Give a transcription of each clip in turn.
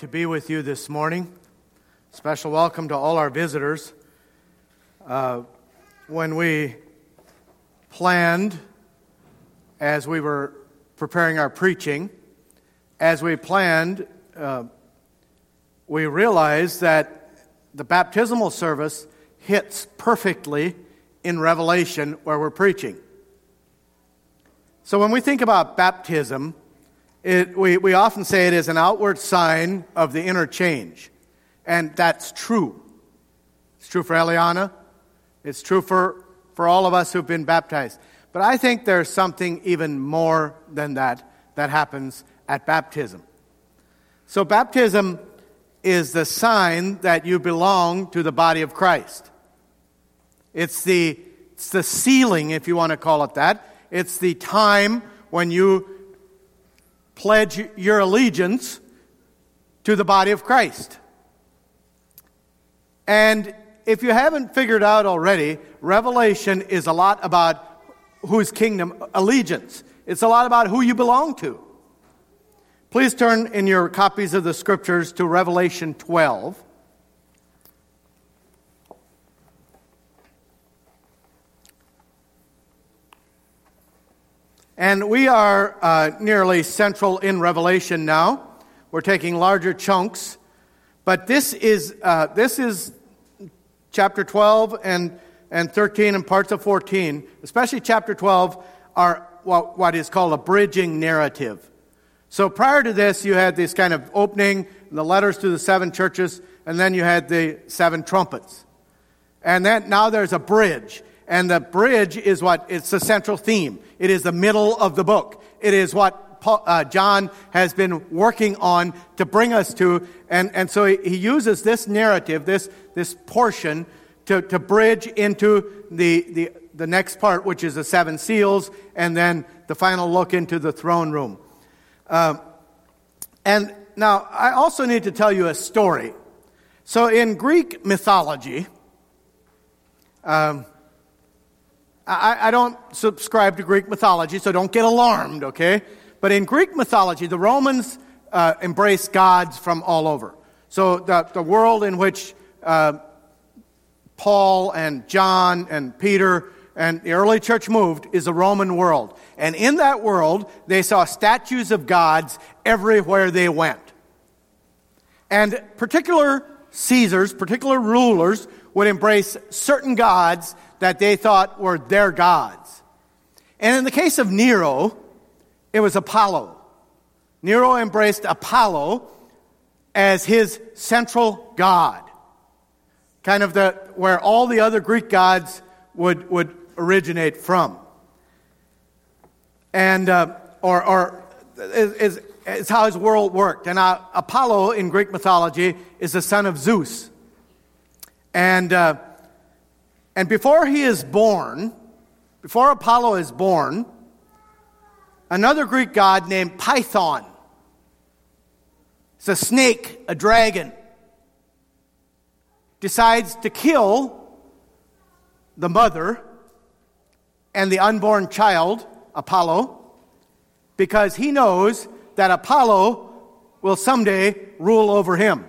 to be with you this morning. Special welcome to all our visitors. Uh, when we planned, as we were preparing our preaching, as we planned, uh, we realized that the baptismal service hits perfectly in Revelation where we're preaching. So when we think about baptism, it, we, we often say it is an outward sign of the inner change. And that's true. It's true for Eliana. It's true for, for all of us who've been baptized. But I think there's something even more than that that happens at baptism. So, baptism is the sign that you belong to the body of Christ. It's the, it's the sealing, if you want to call it that. It's the time when you pledge your allegiance to the body of Christ. And if you haven't figured out already, Revelation is a lot about whose kingdom allegiance. It's a lot about who you belong to. Please turn in your copies of the scriptures to Revelation 12. And we are uh, nearly central in Revelation now. We're taking larger chunks. But this is, uh, this is chapter 12 and, and 13 and parts of 14, especially chapter 12, are what, what is called a bridging narrative. So prior to this, you had this kind of opening, the letters to the seven churches, and then you had the seven trumpets. And then now there's a bridge. And the bridge is what? It's the central theme. It is the middle of the book. It is what Paul, uh, John has been working on to bring us to. And, and so he, he uses this narrative, this, this portion, to, to bridge into the, the, the next part, which is the seven seals, and then the final look into the throne room. Um, and now, I also need to tell you a story. So, in Greek mythology, um, I, I don't subscribe to Greek mythology, so don't get alarmed, okay? But in Greek mythology, the Romans uh, embraced gods from all over. So the, the world in which uh, Paul and John and Peter and the early church moved is a Roman world. And in that world, they saw statues of gods everywhere they went. And particular Caesars, particular rulers, would embrace certain gods that they thought were their gods. And in the case of Nero, it was Apollo. Nero embraced Apollo as his central god, kind of the, where all the other Greek gods would, would originate from. And, uh, or, or is, is how his world worked. And uh, Apollo in Greek mythology is the son of Zeus. And, uh, and before he is born, before Apollo is born, another Greek god named Python, it's a snake, a dragon, decides to kill the mother and the unborn child, Apollo, because he knows that Apollo will someday rule over him.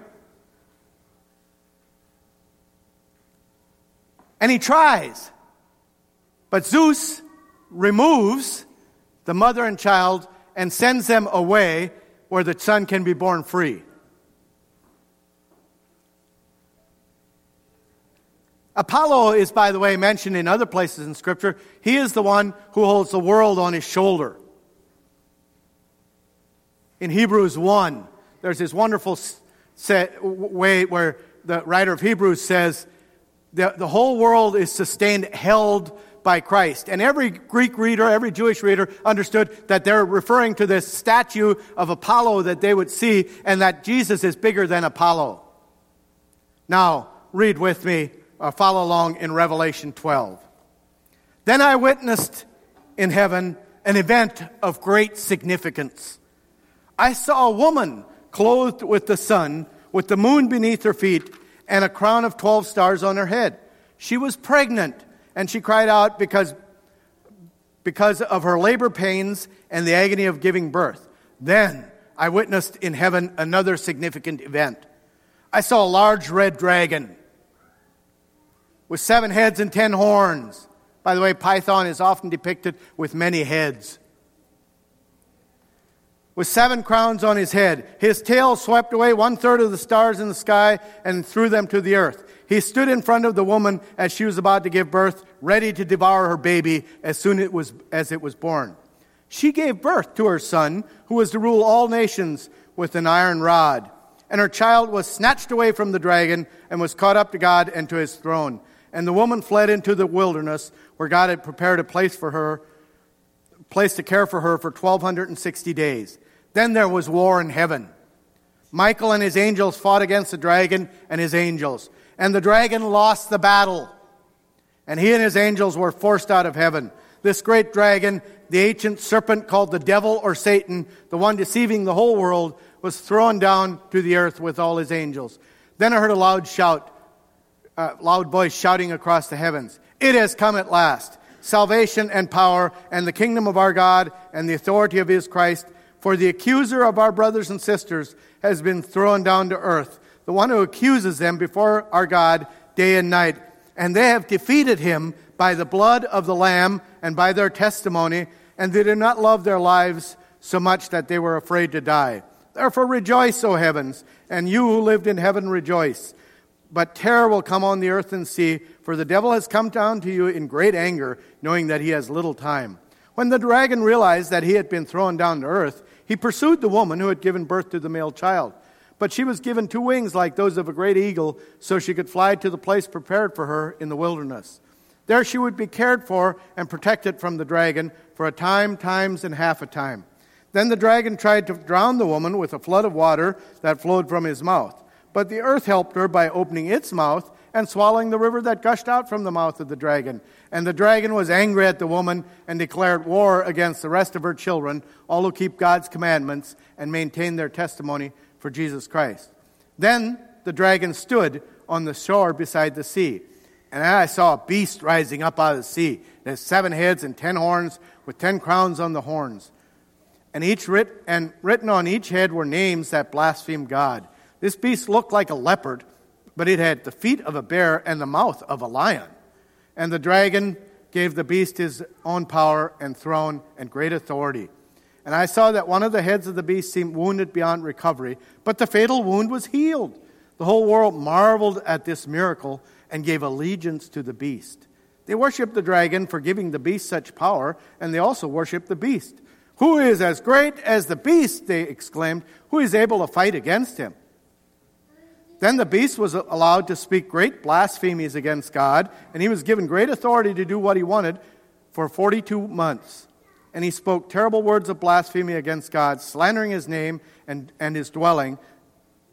And he tries. But Zeus removes the mother and child and sends them away where the son can be born free. Apollo is, by the way, mentioned in other places in Scripture. He is the one who holds the world on his shoulder. In Hebrews 1, there's this wonderful way where the writer of Hebrews says, the, the whole world is sustained, held by Christ. And every Greek reader, every Jewish reader understood that they're referring to this statue of Apollo that they would see and that Jesus is bigger than Apollo. Now, read with me or follow along in Revelation 12. Then I witnessed in heaven an event of great significance. I saw a woman clothed with the sun, with the moon beneath her feet, and a crown of 12 stars on her head. She was pregnant, and she cried out because, because of her labor pains and the agony of giving birth. Then I witnessed in heaven another significant event. I saw a large red dragon with seven heads and ten horns. By the way, Python is often depicted with many heads. With seven crowns on his head, his tail swept away one third of the stars in the sky and threw them to the earth. He stood in front of the woman as she was about to give birth, ready to devour her baby as soon it was, as it was born. She gave birth to her son, who was to rule all nations with an iron rod. And her child was snatched away from the dragon and was caught up to God and to his throne. And the woman fled into the wilderness where God had prepared a place for her, place to care for her for 1260 days. Then there was war in heaven. Michael and his angels fought against the dragon and his angels. And the dragon lost the battle. And he and his angels were forced out of heaven. This great dragon, the ancient serpent called the devil or Satan, the one deceiving the whole world, was thrown down to the earth with all his angels. Then I heard a loud shout, a loud voice shouting across the heavens. It has come at last. Salvation and power and the kingdom of our God and the authority of his Christ for the accuser of our brothers and sisters has been thrown down to earth, the one who accuses them before our God day and night. And they have defeated him by the blood of the Lamb and by their testimony, and they did not love their lives so much that they were afraid to die. Therefore rejoice, O heavens, and you who lived in heaven rejoice. But terror will come on the earth and sea, for the devil has come down to you in great anger, knowing that he has little time. When the dragon realized that he had been thrown down to earth, he pursued the woman who had given birth to the male child. But she was given two wings like those of a great eagle, so she could fly to the place prepared for her in the wilderness. There she would be cared for and protected from the dragon for a time, times, and half a time. Then the dragon tried to drown the woman with a flood of water that flowed from his mouth. But the earth helped her by opening its mouth and swallowing the river that gushed out from the mouth of the dragon. And the dragon was angry at the woman and declared war against the rest of her children, all who keep God's commandments and maintain their testimony for Jesus Christ. Then the dragon stood on the shore beside the sea. And I saw a beast rising up out of the sea. It has seven heads and ten horns, with ten crowns on the horns. And, each writ- and written on each head were names that blaspheme God. This beast looked like a leopard but it had the feet of a bear and the mouth of a lion. And the dragon gave the beast his own power and throne and great authority. And I saw that one of the heads of the beast seemed wounded beyond recovery, but the fatal wound was healed. The whole world marveled at this miracle and gave allegiance to the beast. They worshiped the dragon for giving the beast such power, and they also worshiped the beast. Who is as great as the beast? They exclaimed. Who is able to fight against him? Then the beast was allowed to speak great blasphemies against God, and he was given great authority to do what he wanted for 42 months. And he spoke terrible words of blasphemy against God, slandering his name and, and his dwelling,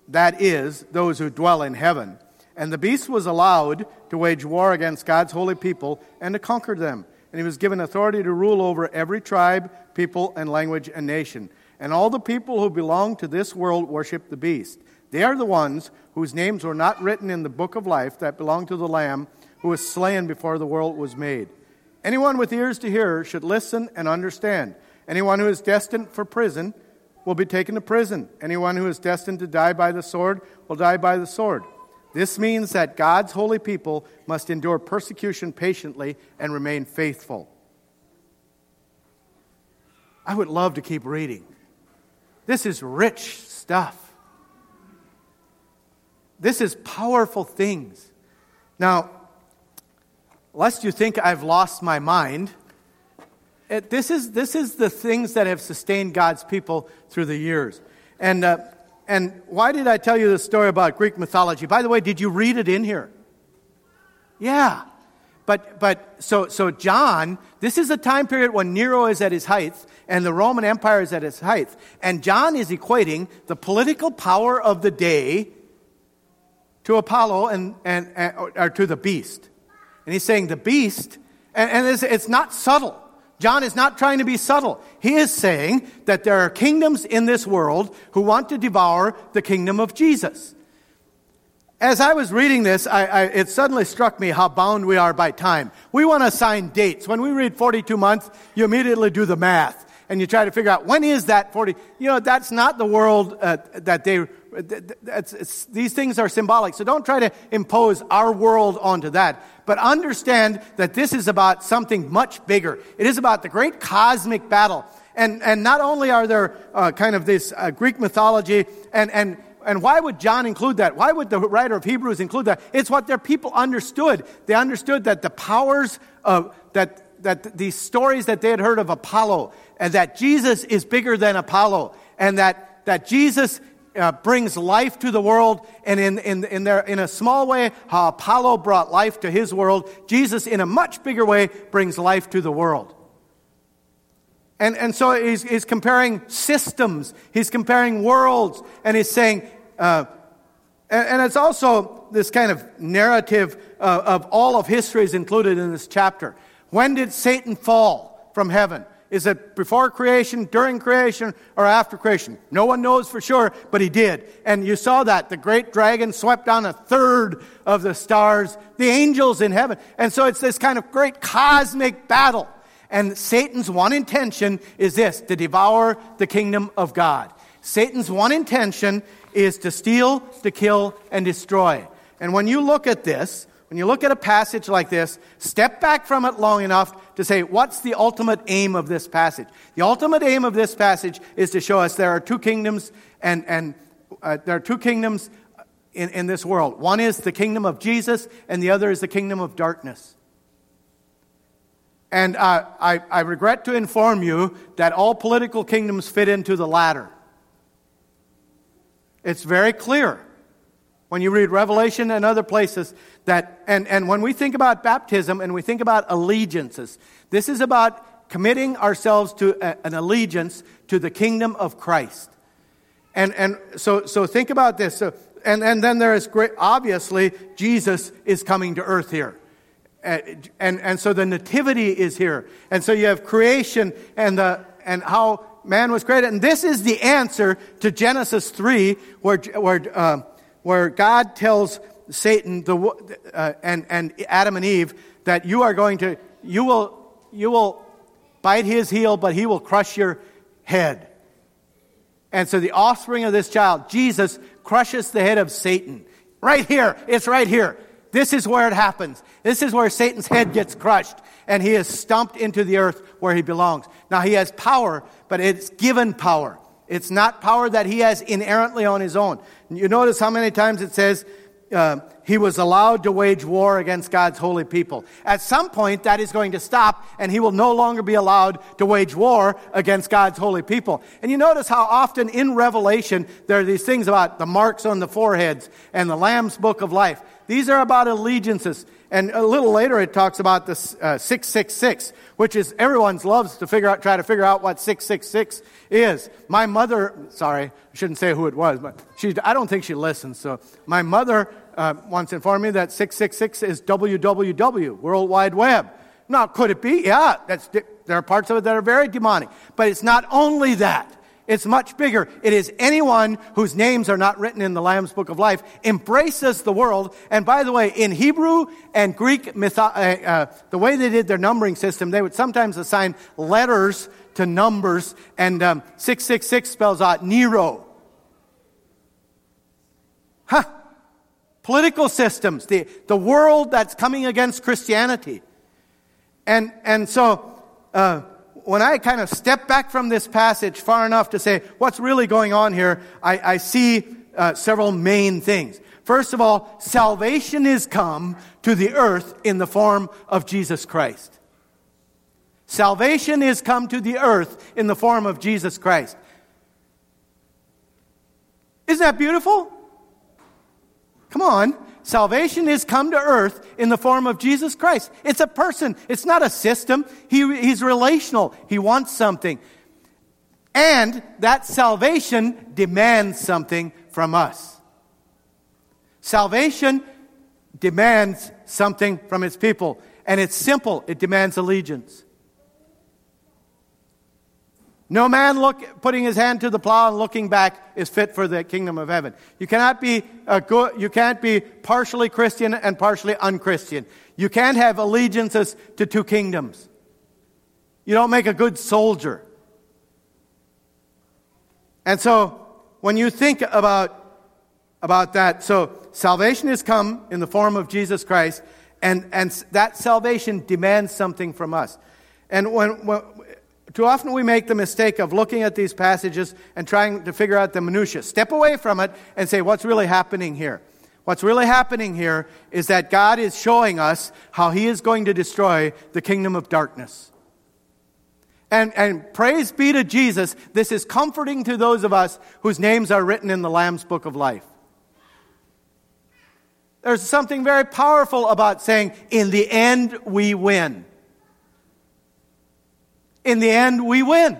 that is, those who dwell in heaven. And the beast was allowed to wage war against God's holy people and to conquer them. And he was given authority to rule over every tribe, people, and language and nation. And all the people who belong to this world worship the beast. They are the ones whose names were not written in the book of life that belonged to the Lamb who was slain before the world was made. Anyone with ears to hear should listen and understand. Anyone who is destined for prison will be taken to prison. Anyone who is destined to die by the sword will die by the sword. This means that God's holy people must endure persecution patiently and remain faithful. I would love to keep reading. This is rich stuff. This is powerful things. Now, lest you think I've lost my mind, it, this, is, this is the things that have sustained God's people through the years. And, uh, and why did I tell you the story about Greek mythology? By the way, did you read it in here? Yeah. But, but so, so John, this is a time period when Nero is at his height and the Roman Empire is at its height. And John is equating the political power of the day to Apollo and, and, and or to the beast. And he's saying the beast, and, and it's, it's not subtle. John is not trying to be subtle. He is saying that there are kingdoms in this world who want to devour the kingdom of Jesus. As I was reading this, I, I, it suddenly struck me how bound we are by time. We want to assign dates. When we read 42 months, you immediately do the math and you try to figure out when is that 40. You know, that's not the world uh, that they, it's, these things are symbolic. So don't try to impose our world onto that. But understand that this is about something much bigger. It is about the great cosmic battle. And, and not only are there uh, kind of this uh, Greek mythology and, and and why would John include that? Why would the writer of Hebrews include that? It's what their people understood. They understood that the powers of, that, that these stories that they had heard of Apollo, and that Jesus is bigger than Apollo, and that, that Jesus uh, brings life to the world, and in, in, in, their, in a small way, how Apollo brought life to his world, Jesus, in a much bigger way, brings life to the world. And, and so he's, he's comparing systems, he's comparing worlds, and he's saying, uh, and, and, it's also this kind of narrative uh, of all of history is included in this chapter. When did Satan fall from heaven? Is it before creation, during creation, or after creation? No one knows for sure, but he did. And you saw that. The great dragon swept down a third of the stars, the angels in heaven. And so it's this kind of great cosmic battle. And Satan's one intention is this to devour the kingdom of God. Satan's one intention is to steal, to kill, and destroy. And when you look at this, when you look at a passage like this, step back from it long enough to say, what's the ultimate aim of this passage? The ultimate aim of this passage is to show us there are two kingdoms, and, and uh, there are two kingdoms in, in this world. One is the kingdom of Jesus, and the other is the kingdom of darkness. And uh, I, I regret to inform you that all political kingdoms fit into the latter. It's very clear when you read Revelation and other places that, and, and when we think about baptism and we think about allegiances, this is about committing ourselves to a, an allegiance to the kingdom of Christ. And, and so, so think about this. So, and, and then there is great, obviously, Jesus is coming to earth here. And, and, and so the nativity is here. And so you have creation and, the, and how man was created. And this is the answer to Genesis 3, where, where, uh, where God tells Satan the, uh, and, and Adam and Eve that you are going to, you will, you will bite his heel, but he will crush your head. And so the offspring of this child, Jesus, crushes the head of Satan. Right here. It's right here. This is where it happens. This is where Satan's head gets crushed and he is stumped into the earth where he belongs. Now he has power, but it's given power. It's not power that he has inherently on his own. You notice how many times it says uh, he was allowed to wage war against God's holy people. At some point, that is going to stop, and he will no longer be allowed to wage war against God's holy people. And you notice how often in Revelation there are these things about the marks on the foreheads and the Lamb's book of life. These are about allegiances. And a little later it talks about the uh, 666, which is everyone's loves to figure out, try to figure out what 666 is. My mother, sorry, I shouldn't say who it was, but she, I don't think she listens. So my mother uh, once informed me that 666 is www, World Wide Web. Now, could it be? Yeah, that's, there are parts of it that are very demonic. But it's not only that. It's much bigger. It is anyone whose names are not written in the Lamb's Book of Life embraces the world. And by the way, in Hebrew and Greek, mytho- uh, uh, the way they did their numbering system, they would sometimes assign letters to numbers, and um, 666 spells out Nero. Huh. Political systems, the, the world that's coming against Christianity. And, and so, uh, when I kind of step back from this passage far enough to say what's really going on here, I, I see uh, several main things. First of all, salvation is come to the earth in the form of Jesus Christ. Salvation is come to the earth in the form of Jesus Christ. Isn't that beautiful? Come on. Salvation is come to earth in the form of Jesus Christ. It's a person. It's not a system. He, he's relational. He wants something. And that salvation demands something from us. Salvation demands something from its people. And it's simple. It demands allegiance. No man look, putting his hand to the plow and looking back is fit for the kingdom of heaven. You cannot be good, you can't be partially Christian and partially unchristian. You can't have allegiances to two kingdoms. You don't make a good soldier. And so, when you think about, about that, so salvation has come in the form of Jesus Christ, and, and that salvation demands something from us. And when, too often we make the mistake of looking at these passages and trying to figure out the minutiae. Step away from it and say, what's really happening here? What's really happening here is that God is showing us how He is going to destroy the kingdom of darkness. And, and praise be to Jesus, this is comforting to those of us whose names are written in the Lamb's book of life. There's something very powerful about saying, in the end, we win. In the end, we win.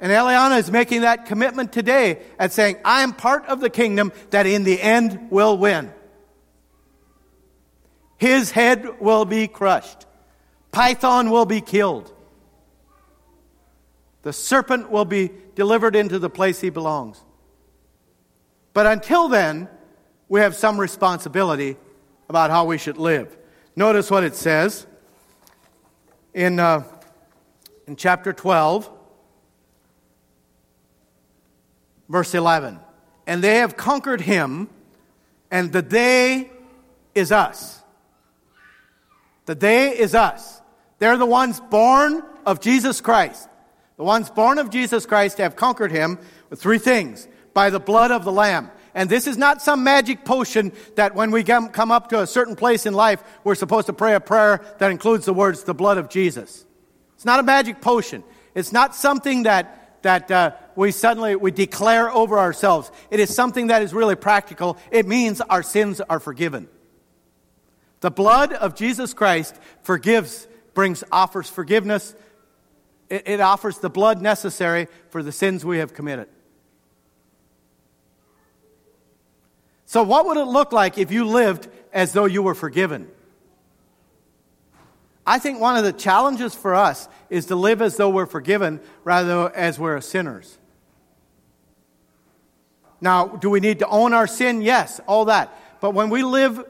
And Eliana is making that commitment today at saying, I am part of the kingdom that in the end will win. His head will be crushed. Python will be killed. The serpent will be delivered into the place he belongs. But until then, we have some responsibility about how we should live. Notice what it says in, uh, in chapter 12, verse 11. And they have conquered him, and the day is us. The day is us. They're the ones born of Jesus Christ. The ones born of Jesus Christ have conquered him with three things by the blood of the Lamb. And this is not some magic potion that when we come up to a certain place in life, we're supposed to pray a prayer that includes the words, the blood of Jesus. It's not a magic potion. It's not something that, that uh, we suddenly we declare over ourselves. It is something that is really practical. It means our sins are forgiven. The blood of Jesus Christ forgives, brings, offers forgiveness, it, it offers the blood necessary for the sins we have committed. So, what would it look like if you lived as though you were forgiven? I think one of the challenges for us is to live as though we're forgiven rather as we're sinners. Now, do we need to own our sin? Yes, all that. But when we live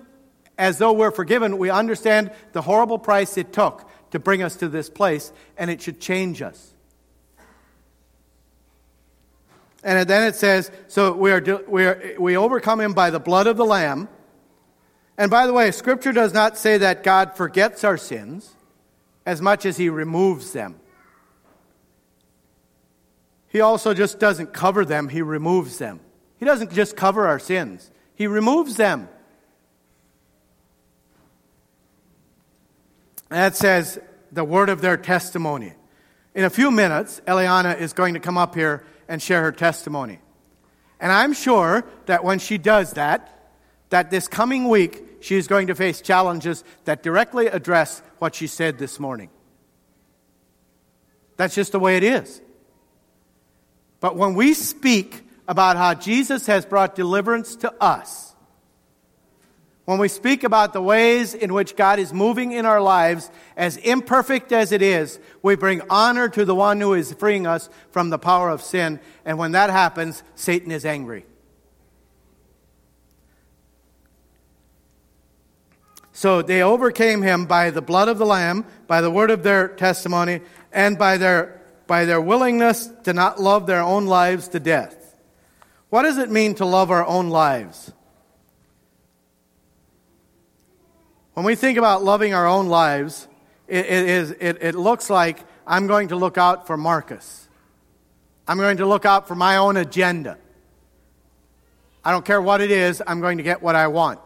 as though we're forgiven, we understand the horrible price it took to bring us to this place, and it should change us. And then it says, so we, are, we, are, we overcome him by the blood of the Lamb. And by the way, Scripture does not say that God forgets our sins as much as he removes them. He also just doesn't cover them, he removes them. He doesn't just cover our sins, he removes them. That says the word of their testimony. In a few minutes, Eliana is going to come up here and share her testimony. And I'm sure that when she does that, that this coming week, she is going to face challenges that directly address what she said this morning. That's just the way it is. But when we speak about how Jesus has brought deliverance to us, when we speak about the ways in which God is moving in our lives, as imperfect as it is, we bring honor to the one who is freeing us from the power of sin. And when that happens, Satan is angry. So they overcame him by the blood of the Lamb, by the word of their testimony, and by their, by their willingness to not love their own lives to death. What does it mean to love our own lives? When we think about loving our own lives, it, it, is, it, it looks like I'm going to look out for Marcus. I'm going to look out for my own agenda. I don't care what it is, I'm going to get what I want.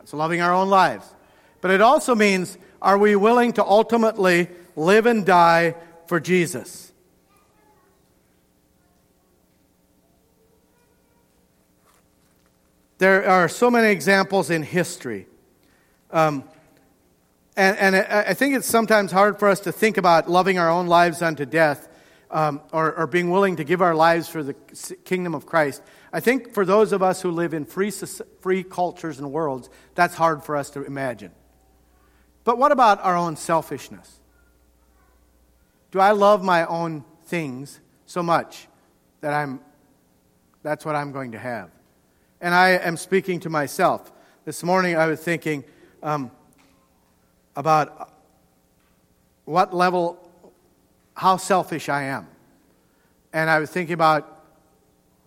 It's loving our own lives. But it also means are we willing to ultimately live and die for Jesus? There are so many examples in history um, and, and I think it's sometimes hard for us to think about loving our own lives unto death um, or, or, being willing to give our lives for the kingdom of Christ. I think for those of us who live in free, free cultures and worlds, that's hard for us to imagine. But what about our own selfishness? Do I love my own things so much that I'm, that's what I'm going to have? And I am speaking to myself. This morning I was thinking, um, about what level, how selfish I am. And I was thinking about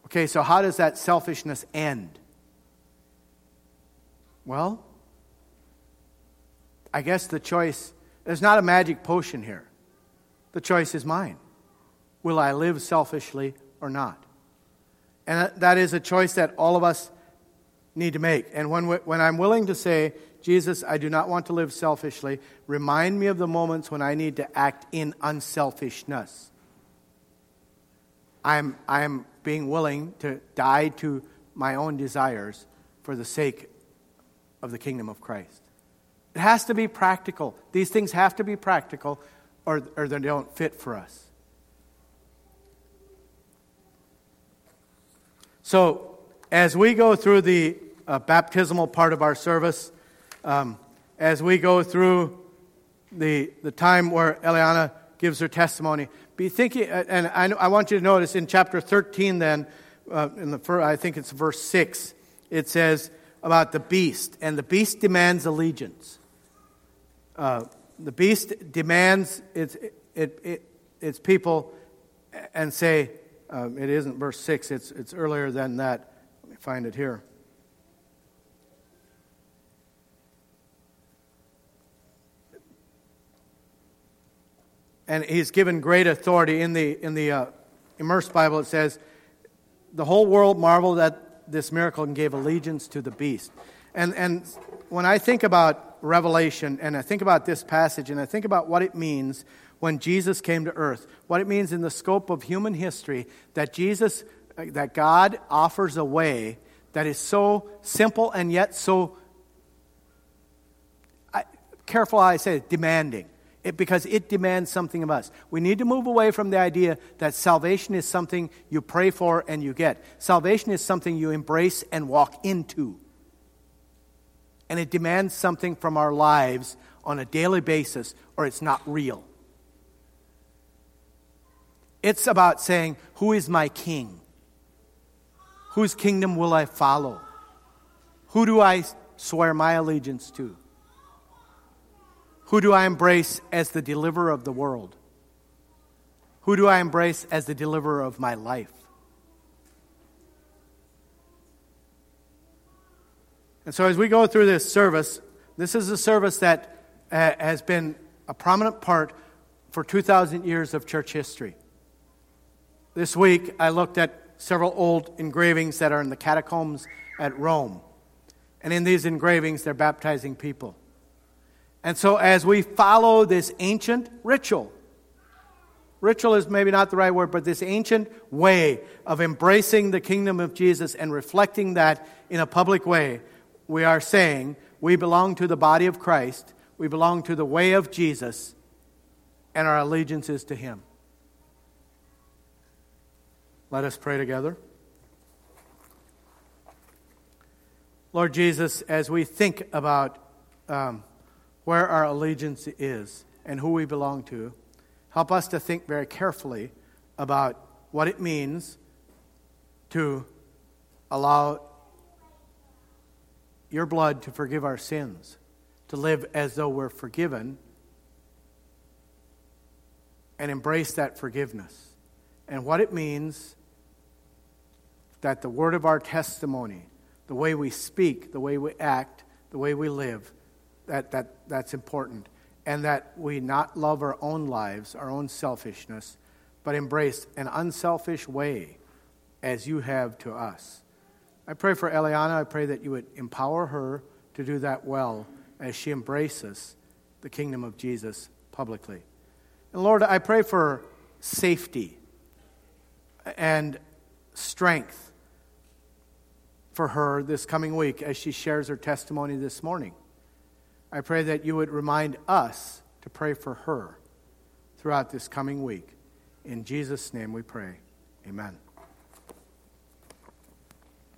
okay, so how does that selfishness end? Well, I guess the choice, there's not a magic potion here. The choice is mine. Will I live selfishly or not? And that is a choice that all of us need to make. And when, when I'm willing to say, Jesus, I do not want to live selfishly, remind me of the moments when I need to act in unselfishness. I'm, I'm being willing to die to my own desires for the sake of the kingdom of Christ. It has to be practical. These things have to be practical, or, or they don't fit for us. So, as we go through the uh, baptismal part of our service, um, as we go through the, the time where Eliana gives her testimony, be thinking, uh, and I, I want you to notice in chapter 13, then, uh, in the first, I think it's verse 6, it says about the beast, and the beast demands allegiance. Uh, the beast demands its, it, it, its people and say, um, it isn't verse 6, it's, it's earlier than that. Let me find it here. And he's given great authority. In the, in the uh, Immersed Bible, it says, The whole world marveled at this miracle and gave allegiance to the beast. And, and when I think about Revelation and I think about this passage and I think about what it means when Jesus came to earth, what it means in the scope of human history that Jesus, uh, that God offers a way that is so simple and yet so, I, careful how I say it, demanding. It, because it demands something of us. We need to move away from the idea that salvation is something you pray for and you get. Salvation is something you embrace and walk into. And it demands something from our lives on a daily basis, or it's not real. It's about saying, Who is my king? Whose kingdom will I follow? Who do I swear my allegiance to? Who do I embrace as the deliverer of the world? Who do I embrace as the deliverer of my life? And so, as we go through this service, this is a service that uh, has been a prominent part for 2,000 years of church history. This week, I looked at several old engravings that are in the catacombs at Rome. And in these engravings, they're baptizing people. And so, as we follow this ancient ritual, ritual is maybe not the right word, but this ancient way of embracing the kingdom of Jesus and reflecting that in a public way, we are saying we belong to the body of Christ, we belong to the way of Jesus, and our allegiance is to Him. Let us pray together. Lord Jesus, as we think about um, where our allegiance is and who we belong to, help us to think very carefully about what it means to allow your blood to forgive our sins, to live as though we're forgiven, and embrace that forgiveness, and what it means that the word of our testimony, the way we speak, the way we act, the way we live, that, that, that's important. And that we not love our own lives, our own selfishness, but embrace an unselfish way as you have to us. I pray for Eliana. I pray that you would empower her to do that well as she embraces the kingdom of Jesus publicly. And Lord, I pray for safety and strength for her this coming week as she shares her testimony this morning. I pray that you would remind us to pray for her throughout this coming week. In Jesus' name we pray. Amen.